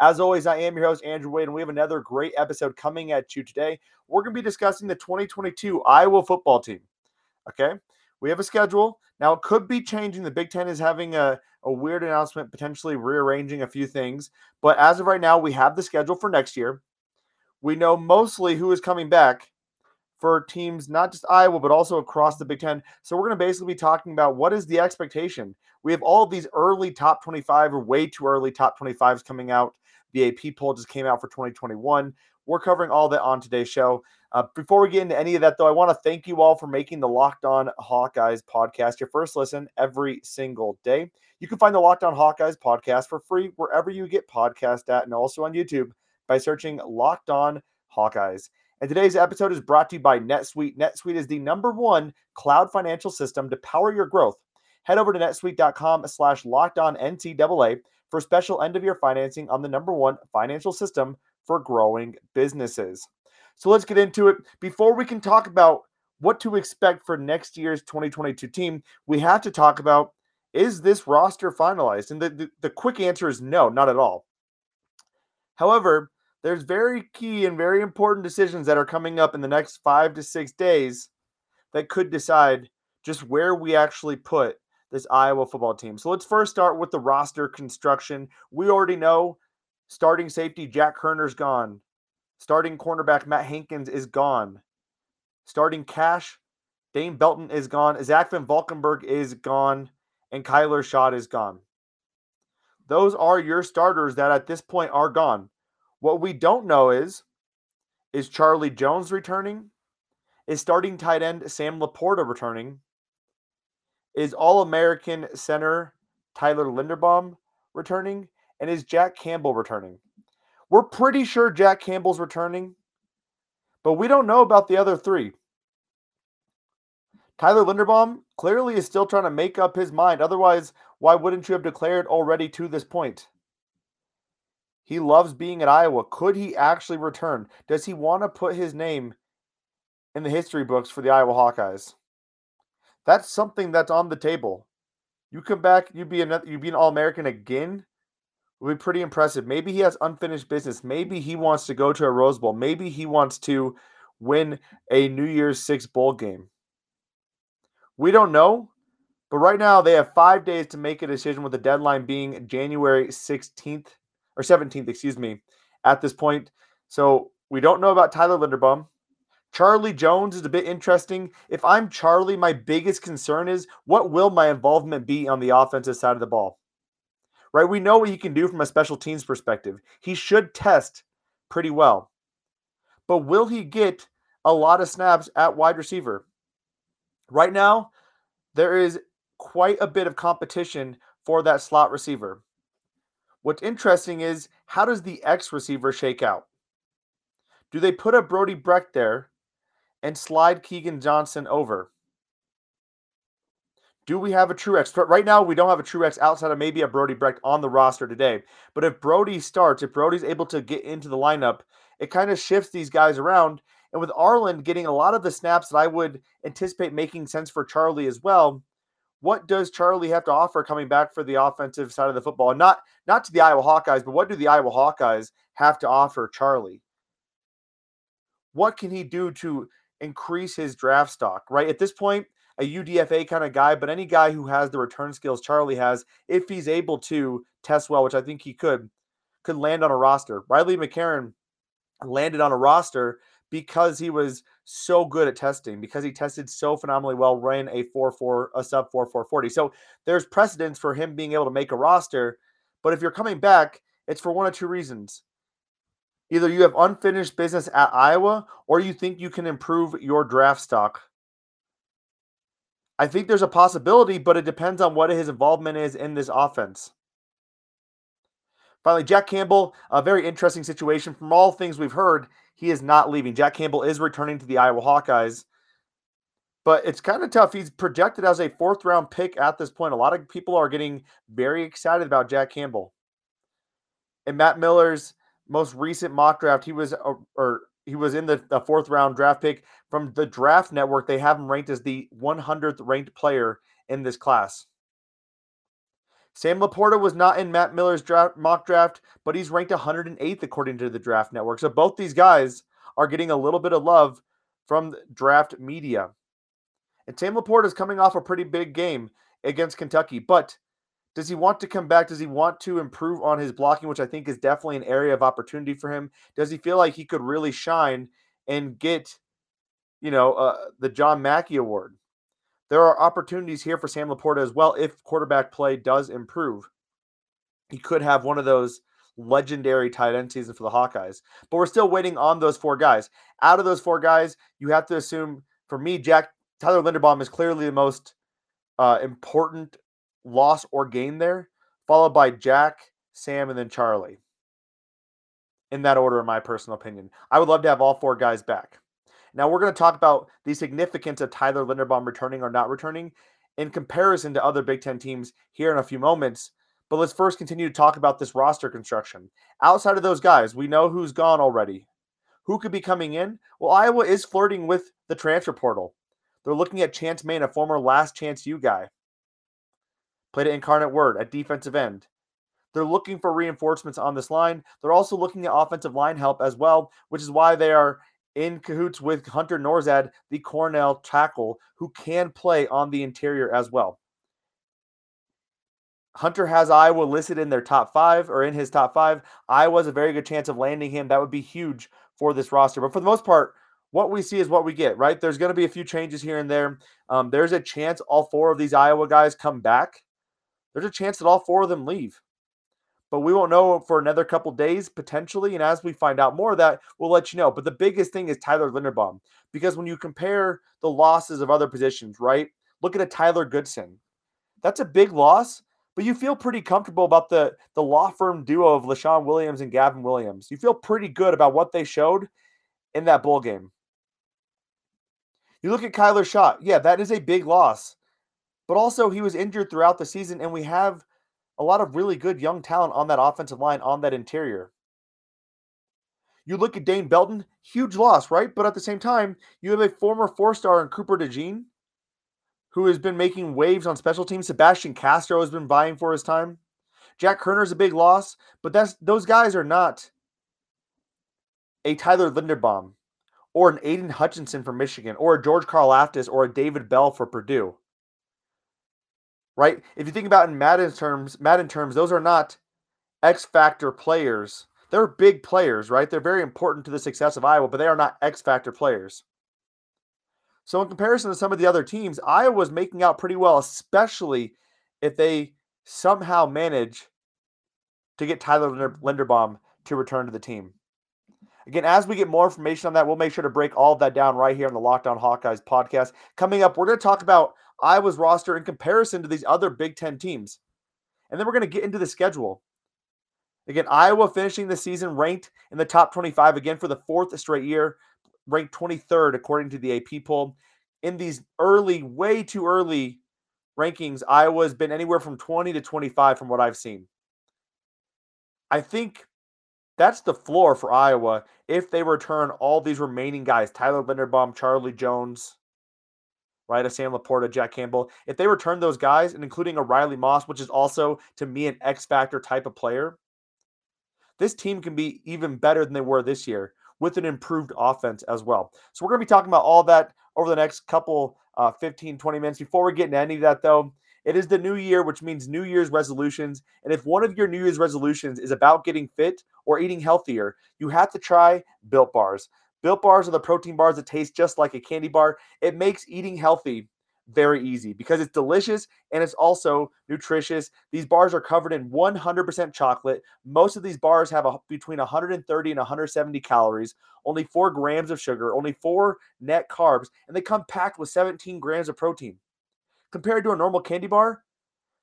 As always, I am your host, Andrew Wade, and we have another great episode coming at you today. We're going to be discussing the 2022 Iowa football team. Okay. We have a schedule. Now, it could be changing. The Big Ten is having a, a weird announcement, potentially rearranging a few things. But as of right now, we have the schedule for next year. We know mostly who is coming back for teams, not just Iowa, but also across the Big Ten. So we're going to basically be talking about what is the expectation. We have all of these early top 25 or way too early top 25s coming out. The AP poll just came out for 2021. We're covering all that on today's show. Uh, before we get into any of that, though, I want to thank you all for making the Locked On Hawkeyes podcast your first listen every single day. You can find the Locked On Hawkeyes podcast for free wherever you get podcast at, and also on YouTube by searching Locked On Hawkeyes. And today's episode is brought to you by NetSuite. NetSuite is the number one cloud financial system to power your growth. Head over to netsuite.com slash locked on NCAA for special end of year financing on the number one financial system for growing businesses. So let's get into it. Before we can talk about what to expect for next year's 2022 team, we have to talk about is this roster finalized? And the, the, the quick answer is no, not at all. However, there's very key and very important decisions that are coming up in the next five to six days that could decide just where we actually put this Iowa football team. So let's first start with the roster construction. We already know starting safety Jack Koerner's gone. Starting cornerback Matt Hankins is gone. Starting cash Dane Belton is gone. Zach Van Valkenburg is gone. And Kyler Schott is gone. Those are your starters that at this point are gone. What we don't know is is Charlie Jones returning? Is starting tight end Sam Laporta returning? Is All American center Tyler Linderbaum returning? And is Jack Campbell returning? We're pretty sure Jack Campbell's returning, but we don't know about the other three. Tyler Linderbaum clearly is still trying to make up his mind. Otherwise, why wouldn't you have declared already to this point? He loves being at Iowa. Could he actually return? Does he want to put his name in the history books for the Iowa Hawkeyes? That's something that's on the table. You come back, you'd be another, you'd be an All American again. Would be pretty impressive. Maybe he has unfinished business. Maybe he wants to go to a Rose Bowl. Maybe he wants to win a New Year's Six bowl game. We don't know, but right now they have five days to make a decision, with the deadline being January 16th or 17th, excuse me, at this point. So we don't know about Tyler Linderbaum. Charlie Jones is a bit interesting. If I'm Charlie, my biggest concern is what will my involvement be on the offensive side of the ball? Right? We know what he can do from a special teams perspective. He should test pretty well. But will he get a lot of snaps at wide receiver? Right now, there is quite a bit of competition for that slot receiver. What's interesting is how does the X receiver shake out? Do they put a Brody Brecht there and slide Keagan Johnson over? Do we have a true X? Right now, we don't have a true X outside of maybe a Brody Brecht on the roster today. But if Brody starts, if Brody's able to get into the lineup, it kind of shifts these guys around. And with Arland getting a lot of the snaps that I would anticipate making sense for Charlie as well, what does Charlie have to offer coming back for the offensive side of the football? Not not to the Iowa Hawkeyes, but what do the Iowa Hawkeyes have to offer Charlie? What can he do to increase his draft stock? Right at this point, a UDFA kind of guy, but any guy who has the return skills Charlie has, if he's able to test well, which I think he could, could land on a roster. Riley McCarron landed on a roster because he was so good at testing, because he tested so phenomenally well, ran a 4-4, a sub 4-4-40. So there's precedence for him being able to make a roster. But if you're coming back, it's for one of two reasons. Either you have unfinished business at Iowa or you think you can improve your draft stock. I think there's a possibility, but it depends on what his involvement is in this offense. Finally, Jack Campbell, a very interesting situation. From all things we've heard, he is not leaving. Jack Campbell is returning to the Iowa Hawkeyes, but it's kind of tough. He's projected as a fourth round pick at this point. A lot of people are getting very excited about Jack Campbell. And Matt Miller's most recent mock draft, he was uh, or he was in the, the fourth round draft pick from the Draft Network. They have him ranked as the 100th ranked player in this class. Sam LaPorta was not in Matt Miller's draft, mock draft, but he's ranked 108th according to the Draft Network. So both these guys are getting a little bit of love from draft media. And Sam LaPorta is coming off a pretty big game against Kentucky, but does he want to come back? Does he want to improve on his blocking, which I think is definitely an area of opportunity for him? Does he feel like he could really shine and get, you know, uh, the John Mackey Award? There are opportunities here for Sam LaPorta as well if quarterback play does improve. He could have one of those legendary tight end seasons for the Hawkeyes. But we're still waiting on those four guys. Out of those four guys, you have to assume, for me, Jack Tyler Linderbaum is clearly the most uh, important loss or gain there, followed by Jack, Sam, and then Charlie. In that order, in my personal opinion. I would love to have all four guys back. Now, we're going to talk about the significance of Tyler Linderbaum returning or not returning in comparison to other Big Ten teams here in a few moments. But let's first continue to talk about this roster construction. Outside of those guys, we know who's gone already. Who could be coming in? Well, Iowa is flirting with the transfer portal. They're looking at Chance Main, a former last chance U guy. Played at Incarnate Word at defensive end. They're looking for reinforcements on this line. They're also looking at offensive line help as well, which is why they are in cahoots with Hunter Nourzad, the Cornell tackle, who can play on the interior as well. Hunter has Iowa listed in their top five or in his top five. Iowa's a very good chance of landing him. That would be huge for this roster. But for the most part, what we see is what we get, right? There's going to be a few changes here and there. Um, there's a chance all four of these Iowa guys come back. There's a chance that all four of them leave but we won't know for another couple days potentially. And as we find out more of that, we'll let you know. But the biggest thing is Tyler Linderbaum because when you compare the losses of other positions, right? Look at a Tyler Goodson. That's a big loss, but you feel pretty comfortable about the the law firm duo of Leshon Williams and Gavin Williams. You feel pretty good about what they showed in that bowl game. You look at Kyler Schott. Yeah, that is a big loss. But also he was injured throughout the season, and we have a lot of really good young talent on that offensive line, on that interior. You look at Dane Belton, huge loss, right? But at the same time, you have a former four star in Cooper DeJean who has been making waves on special teams. Sebastian Castro has been vying for his time. Jack Koerner's a big loss, but that's those guys are not a Tyler Linderbaum or an Aidan Hutchinson from Michigan or a George Karlaftis or a David Bell for Purdue right? If you think about in Madden terms, Madden terms, those are not X factor players. They're big players, right? They're very important to the success of Iowa, but they are not X factor players. So in comparison to some of the other teams, Iowa's making out pretty well, especially if they somehow manage to get Tyler Linderbaum to return to the team. Again, as we get more information on that, we'll make sure to break all of that down right here on the Locked On Hawkeyes podcast. Coming up, we're going to talk about Iowa's roster in comparison to these other Big Ten teams. And then we're going to get into the schedule. Again, Iowa finishing the season ranked in the top 25 again for the fourth straight year, ranked 23rd according to the AP poll. In these early, way too early rankings, Iowa has been anywhere from 20 to 25 from what I've seen. I think that's the floor for Iowa if they return all these remaining guys Tyler Linderbaum, Charlie Jones, right? A Sam LaPorta, Jack Campbell. If they return those guys, and including a Riley Moss, which is also to me an X factor type of player, this team can be even better than they were this year with an improved offense as well. So we're going to be talking about all that over the next couple uh, 15, 20 minutes. Before we get into any of that, though, it is the new year, which means New Year's resolutions. And if one of your New Year's resolutions is about getting fit or eating healthier, you have to try Built Bars. Built bars are the protein bars that taste just like a candy bar. It makes eating healthy very easy because it's delicious and it's also nutritious. These bars are covered in 100% chocolate. Most of these bars have a, between 130 and 170 calories, only 4 grams of sugar, only 4 net carbs, and they come packed with 17 grams of protein. Compared to a normal candy bar,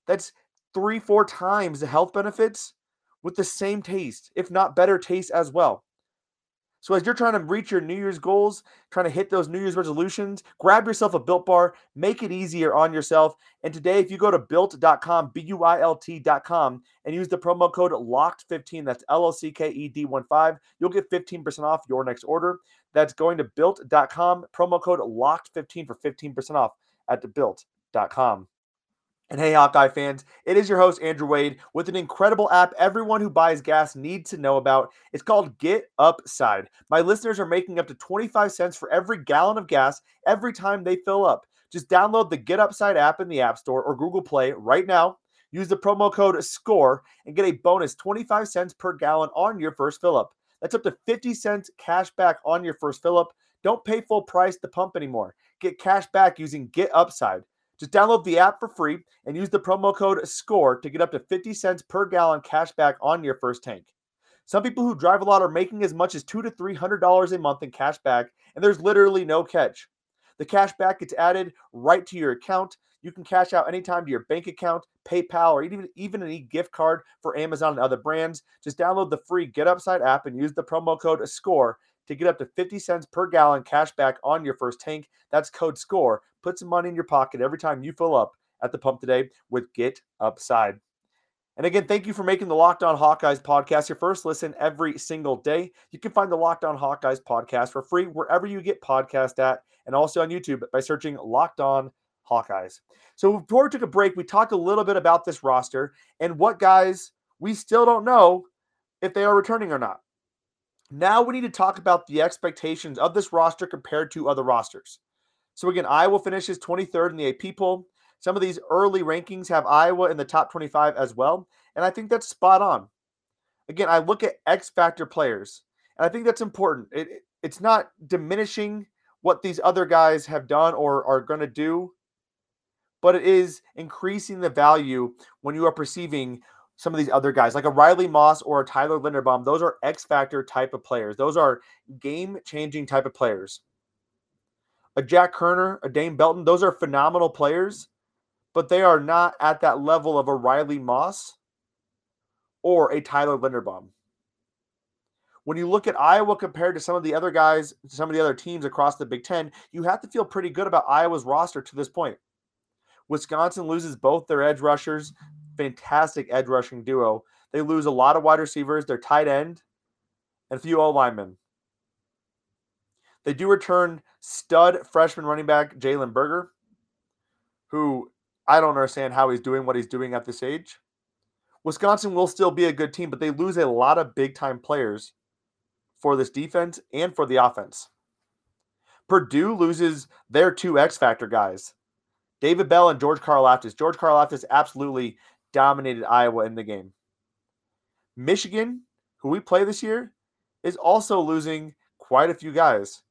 that's 3 4 times the health benefits with the same taste, if not better taste as well. So as you're trying to reach your New Year's goals, trying to hit those New Year's resolutions, grab yourself a Built Bar, make it easier on yourself. And today, if you go to built.com, B-U-I-L-T.com, and use the promo code LOCKED15, that's L-O-C-K-E-D-1-5, you'll get 15% off your next order. That's going to built.com, promo code LOCKED15 for 15% off at the built.com. And hey, Hawkeye fans, it is your host, Andrew Wade, with an incredible app everyone who buys gas needs to know about. It's called Get Upside. My listeners are making up to 25 cents for every gallon of gas every time they fill up. Just download the Get Upside app in the App Store or Google Play right now. Use the promo code SCORE and get a bonus 25 cents per gallon on your first fill up. That's up to 50 cents cash back on your first fill up. Don't pay full price to pump anymore. Get cash back using Get Upside. Just download the app for free and use the promo code SCORE to get up to 50 cents per gallon cash back on your first tank. Some people who drive a lot are making as much as two to three hundred dollars a month in cash back, and there's literally no catch. The cash back gets added right to your account. You can cash out anytime to your bank account, PayPal, or even, even an e-gift card for Amazon and other brands. Just download the free Get Upside app and use the promo code SCORE to get up to 50 cents per gallon cash back on your first tank. That's code SCORE. Put some money in your pocket every time you fill up at the pump today with Get Upside. And again, thank you for making the Locked On Hawkeyes podcast your first listen every single day. You can find the Locked On Hawkeyes podcast for free wherever you get podcast at and also on YouTube by searching Locked On Hawkeyes. So before we took a break, we talked a little bit about this roster and what guys we still don't know if they are returning or not. Now we need to talk about the expectations of this roster compared to other rosters. So again, Iowa finishes 23rd in the AP poll. Some of these early rankings have Iowa in the top 25 as well, and I think that's spot on. Again, I look at X factor players, and I think that's important. It, it's not diminishing what these other guys have done or are going to do, but it is increasing the value when you are perceiving some of these other guys, like a Riley Moss or a Tyler Linderbaum, those are X factor type of players. Those are game changing type of players. A Jack Koerner, a Dane Belton, those are phenomenal players, but they are not at that level of a Riley Moss or a Tyler Linderbaum. When you look at Iowa compared to some of the other guys, some of the other teams across the Big Ten, you have to feel pretty good about Iowa's roster to this point. Wisconsin loses both their edge rushers fantastic edge rushing duo. They lose a lot of wide receivers, their tight end, and a few O linemen. They do return stud freshman running back Jalen Berger, who I don't understand how he's doing what he's doing at this age. Wisconsin will still be a good team, but they lose a lot of big time players for this defense and for the offense. Purdue loses their two X Factor guys, David Bell and George Karlaftis. George Karlaftis absolutely dominated Iowa in the game. Michigan, who we play this year, is also losing quite a few guys.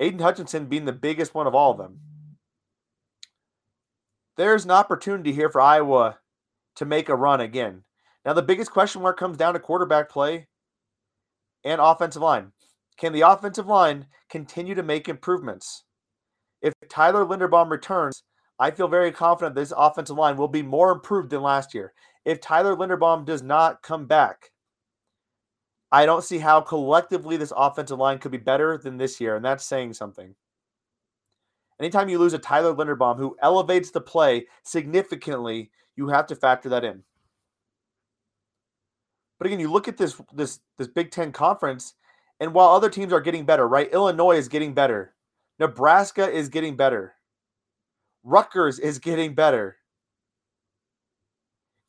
Aidan Hutchinson being the biggest one of all of them. There's an opportunity here for Iowa to make a run again. Now, the biggest question mark comes down to quarterback play and offensive line. Can the offensive line continue to make improvements? If Tyler Linderbaum returns, I feel very confident this offensive line will be more improved than last year. If Tyler Linderbaum does not come back, I don't see how collectively this offensive line could be better than this year, and that's saying something. Anytime you lose a Tyler Linderbaum who elevates the play significantly, you have to factor that in. But again, you look at this this this Big Ten conference, and while other teams are getting better, right? Illinois is getting better, Nebraska is getting better. Rutgers is getting better.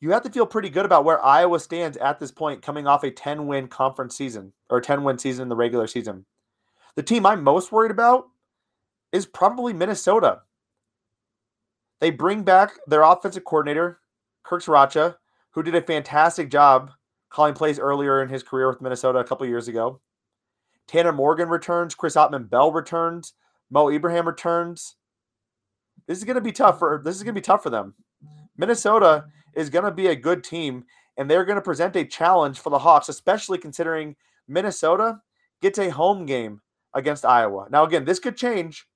You have to feel pretty good about where Iowa stands at this point, coming off a 10 win conference season or 10 win season in the regular season. The team I'm most worried about is probably Minnesota. They bring back their offensive coordinator, Kirk Ciarrocca, who did a fantastic job calling plays earlier in his career with Minnesota a couple years ago. Tanner Morgan returns, Chris Autman-Bell returns, Mo Ibrahim returns. This is going to be tough for this is going to be tough for them. Minnesota is going to be a good team and they're going to present a challenge for the Hawks, especially considering Minnesota gets a home game against Iowa. Now again, this could change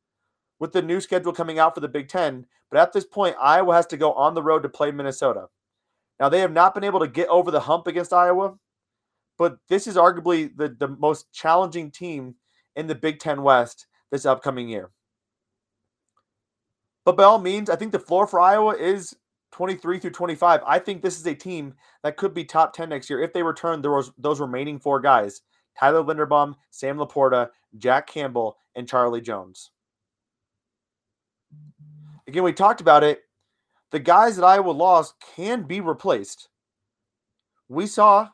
with the new schedule coming out for the Big 10, but at this point Iowa has to go on the road to play Minnesota. Now, they have not been able to get over the hump against Iowa, but this is arguably the, the most challenging team in the Big Ten West this upcoming year. But by all means, I think the floor for Iowa is 23 through 25. I think this is a team that could be top 10 next year if they return those, those remaining four guys Tyler Linderbaum, Sam LaPorta, Jack Campbell, and Charlie Jones. Again, we talked about it. The guys that Iowa lost can be replaced. We saw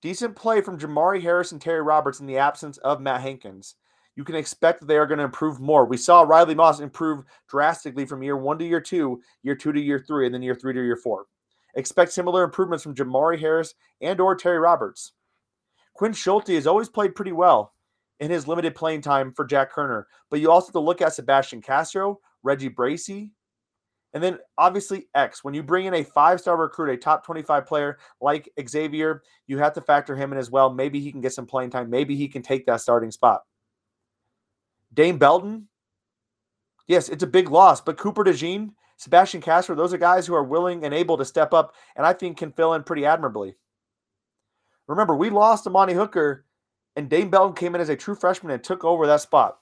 decent play from Jermari Harris and Terry Roberts in the absence of Matt Hankins. You can expect that they are going to improve more. We saw Riley Moss improve drastically from year one to year two, year two to year three, and then year three to year four. Expect similar improvements from Jermari Harris and or Terry Roberts. Quinn Schulte has always played pretty well in his limited playing time for Jack Koerner, but you also have to look at Sebastian Castro, Reggie Bracy, and then obviously X. When you bring in a five-star recruit, a top 25 player like Xavier, you have to factor him in as well. Maybe he can get some playing time. Maybe he can take that starting spot. Dane Belton, yes, it's a big loss, but Cooper DeJean, Sebastian Castro, those are guys who are willing and able to step up and I think can fill in pretty admirably. Remember, we lost Amani Hooker and Dane Belton came in as a true freshman and took over that spot.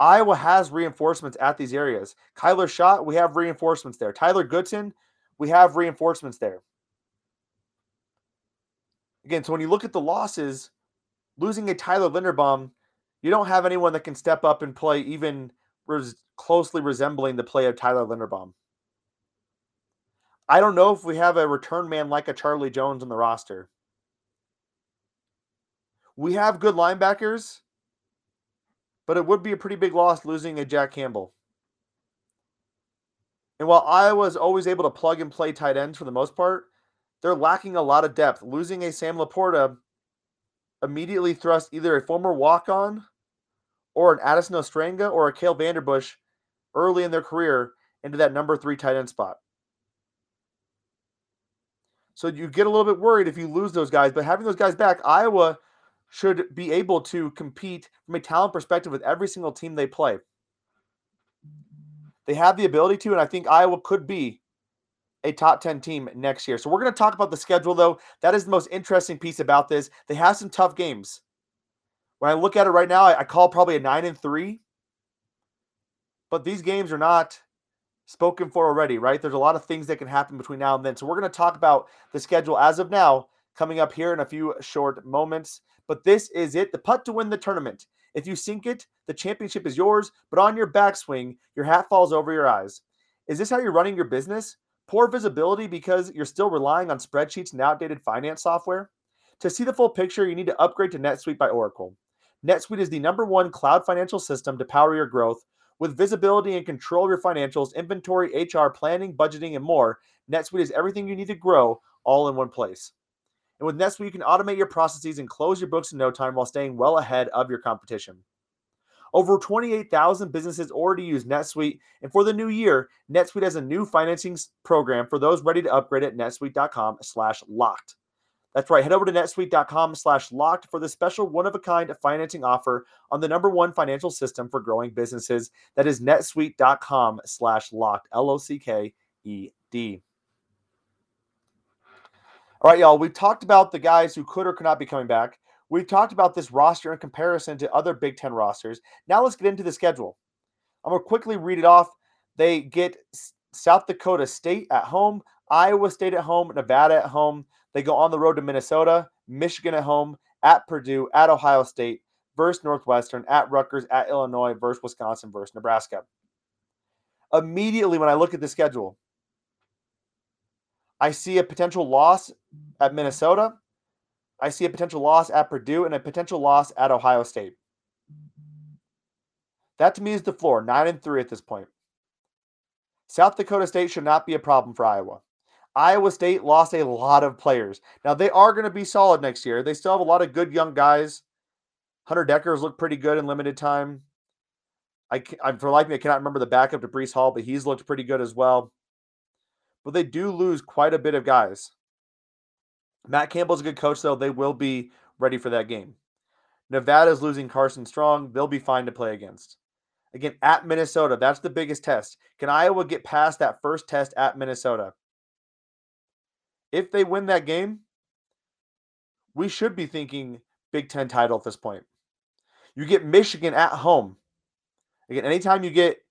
Iowa has reinforcements at these areas. Kyler Schott, we have reinforcements there. Tyler Goodson, we have reinforcements there. Again, so when you look at the losses, losing a Tyler Linderbaum, you don't have anyone that can step up and play even res- closely resembling the play of Tyler Linderbaum. I don't know if we have a return man like a Charlie Jones on the roster. We have good linebackers but it would be a pretty big loss losing a Jack Campbell. And while Iowa is always able to plug and play tight ends for the most part, they're lacking a lot of depth. Losing a Sam LaPorta immediately thrust either a former walk on or an Addison Ostrenga or a Kale Vanderbush early in their career into that number three tight end spot. So you get a little bit worried if you lose those guys, but having those guys back, Iowa should be able to compete from a talent perspective with every single team they play. They have the ability to, and I think Iowa could be a top 10 team next year. So we're going to talk about the schedule, though. That is the most interesting piece about this. They have some tough games. When I look at it right now, I, call probably a 9 and 3. But these games are not spoken for already, right? There's a lot of things that can happen between now and then. So we're going to talk about the schedule as of now coming up here in a few short moments. But this is it the putt to win the tournament. If you sink it, the championship is yours, but on your backswing, your hat falls over your eyes. Is this how you're running your business? Poor visibility because you're still relying on spreadsheets and outdated finance software? To see the full picture, you need to upgrade to NetSuite by Oracle. NetSuite is the number one cloud financial system to power your growth. With visibility and control of your financials, inventory, HR, planning, budgeting, and more, NetSuite is everything you need to grow all in one place. And with NetSuite, you can automate your processes and close your books in no time while staying well ahead of your competition. Over 28,000 businesses already use NetSuite, and for the new year, NetSuite has a new financing program for those ready to upgrade at netsuite.com/locked. That's right. Head over to netsuite.com slash locked for the special one-of-a-kind financing offer on the number one financial system for growing businesses. That is netsuite.com slash locked, L O C K E D. All right, y'all. We've talked about the guys who could or could not be coming back. We've talked about this roster in comparison to other Big Ten rosters. Now let's get into the schedule. I'm going to quickly read it off. They get South Dakota State at home, Iowa State at home, Nevada at home. They go on the road to Minnesota, Michigan at home, at Purdue, at Ohio State, versus Northwestern, at Rutgers, at Illinois, versus Wisconsin, versus Nebraska. Immediately, when I look at the schedule, I see a potential loss at Minnesota. I see a potential loss at Purdue and a potential loss at Ohio State. That to me is the floor, nine and three at this point. South Dakota State should not be a problem for Iowa. Iowa State lost a lot of players. Now they are going to be solid next year. They still have a lot of good young guys. Hunter Dekkers looked pretty good in limited time. I, I for like me, I cannot remember the backup to Breece Hall, but he's looked pretty good as well but they do lose quite a bit of guys. Matt Campbell's a good coach, though. They will be ready for that game. Nevada's losing Carson Strong. They'll be fine to play against. Again, at Minnesota, that's the biggest test. Can Iowa get past that first test at Minnesota? if they win that game, we should be thinking Big Ten title at this point. You get Michigan at home. Again, anytime you get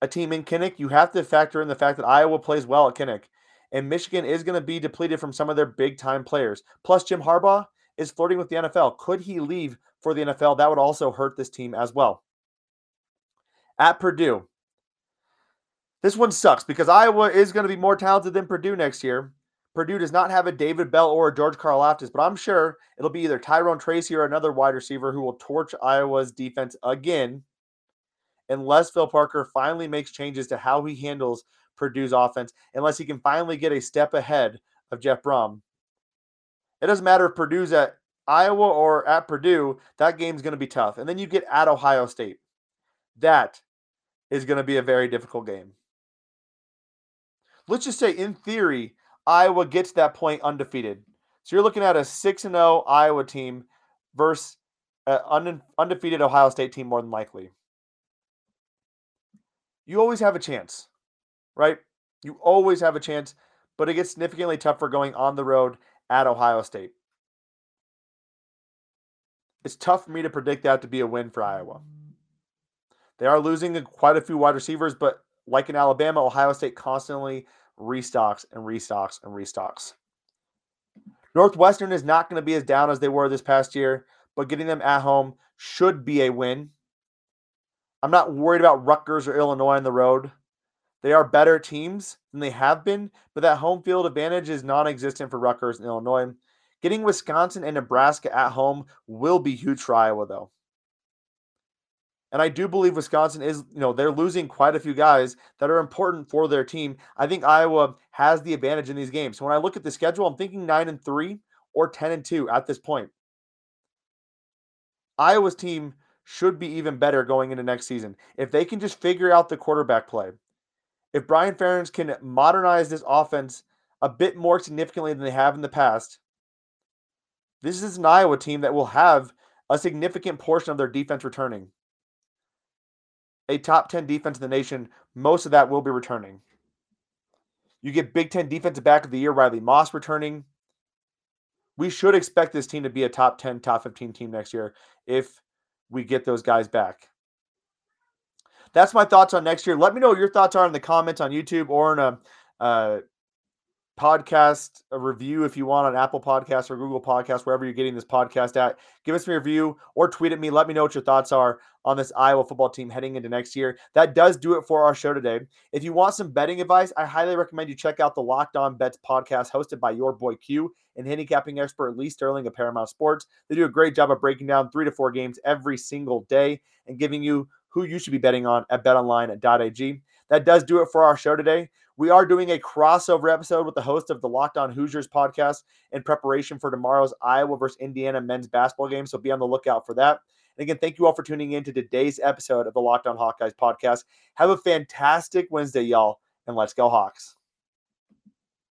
a team in Kinnick, you have to factor in the fact that Iowa plays well at Kinnick. And Michigan is going to be depleted from some of their big time players. Plus, Jim Harbaugh is flirting with the NFL. Could he leave for the NFL? That would also hurt this team as well. At Purdue, this one sucks because Iowa is going to be more talented than Purdue next year. Purdue does not have a David Bell or a George Karlaftis, but I'm sure it'll be either Tyrone Tracy or another wide receiver who will torch Iowa's defense again unless Phil Parker finally makes changes to how he handles Purdue's offense, unless he can finally get a step ahead of Jeff Brohm. It doesn't matter if Purdue's at Iowa or at Purdue, that game's going to be tough. And then you get at Ohio State. That is going to be a very difficult game. Let's just say, in theory, Iowa gets that point undefeated. So you're looking at a 6 0 Iowa team versus an undefeated Ohio State team, more than likely you always have a chance, right? You always have a chance, but it gets significantly tougher going on the road at Ohio State. It's tough for me to predict that to be a win for Iowa. They are losing quite a few wide receivers, but like in Alabama, Ohio State constantly restocks and restocks and restocks. Northwestern is not going to be as down as they were this past year, but getting them at home should be a win. I'm not worried about Rutgers or Illinois on the road. They are better teams than they have been, but that home field advantage is non existent for Rutgers and Illinois. Getting Wisconsin and Nebraska at home will be huge for Iowa, though. And I do believe Wisconsin is, you know, they're losing quite a few guys that are important for their team. I think Iowa has the advantage in these games. So when I look at the schedule, I'm thinking 9 and 3 or 10 and 2 at this point. Iowa's team should be even better going into next season. If they can just figure out the quarterback play, if Brian Ferentz can modernize this offense a bit more significantly than they have in the past, this is an Iowa team that will have a significant portion of their defense returning. A top 10 defense in the nation, most of that will be returning. You get Big Ten defensive back of the year, Riley Moss returning. We should expect this team to be a top 10, top 15 team next year if we get those guys back. That's my thoughts on next year. Let me know what your thoughts are in the comments on YouTube or in a uh, podcast a review if you want on Apple Podcasts or Google Podcasts, wherever you're getting this podcast at. Give us a review or tweet at me. Let me know what your thoughts are on this Iowa football team heading into next year. That does do it for our show today. If you want some betting advice, I highly recommend you check out the Locked On Bets podcast hosted by your boy Q and handicapping expert Lee Sterling of Paramount Sports. They do a great job of breaking down three to four games every single day and giving you who you should be betting on at betonline.ag. That does do it for our show today. We are doing a crossover episode with the host of the Locked On Hoosiers podcast in preparation for tomorrow's Iowa versus Indiana men's basketball game. So be on the lookout for that. And again, thank you all for tuning in to today's episode of the Locked On Hawkeyes podcast. Have a fantastic Wednesday, y'all, and let's go, Hawks.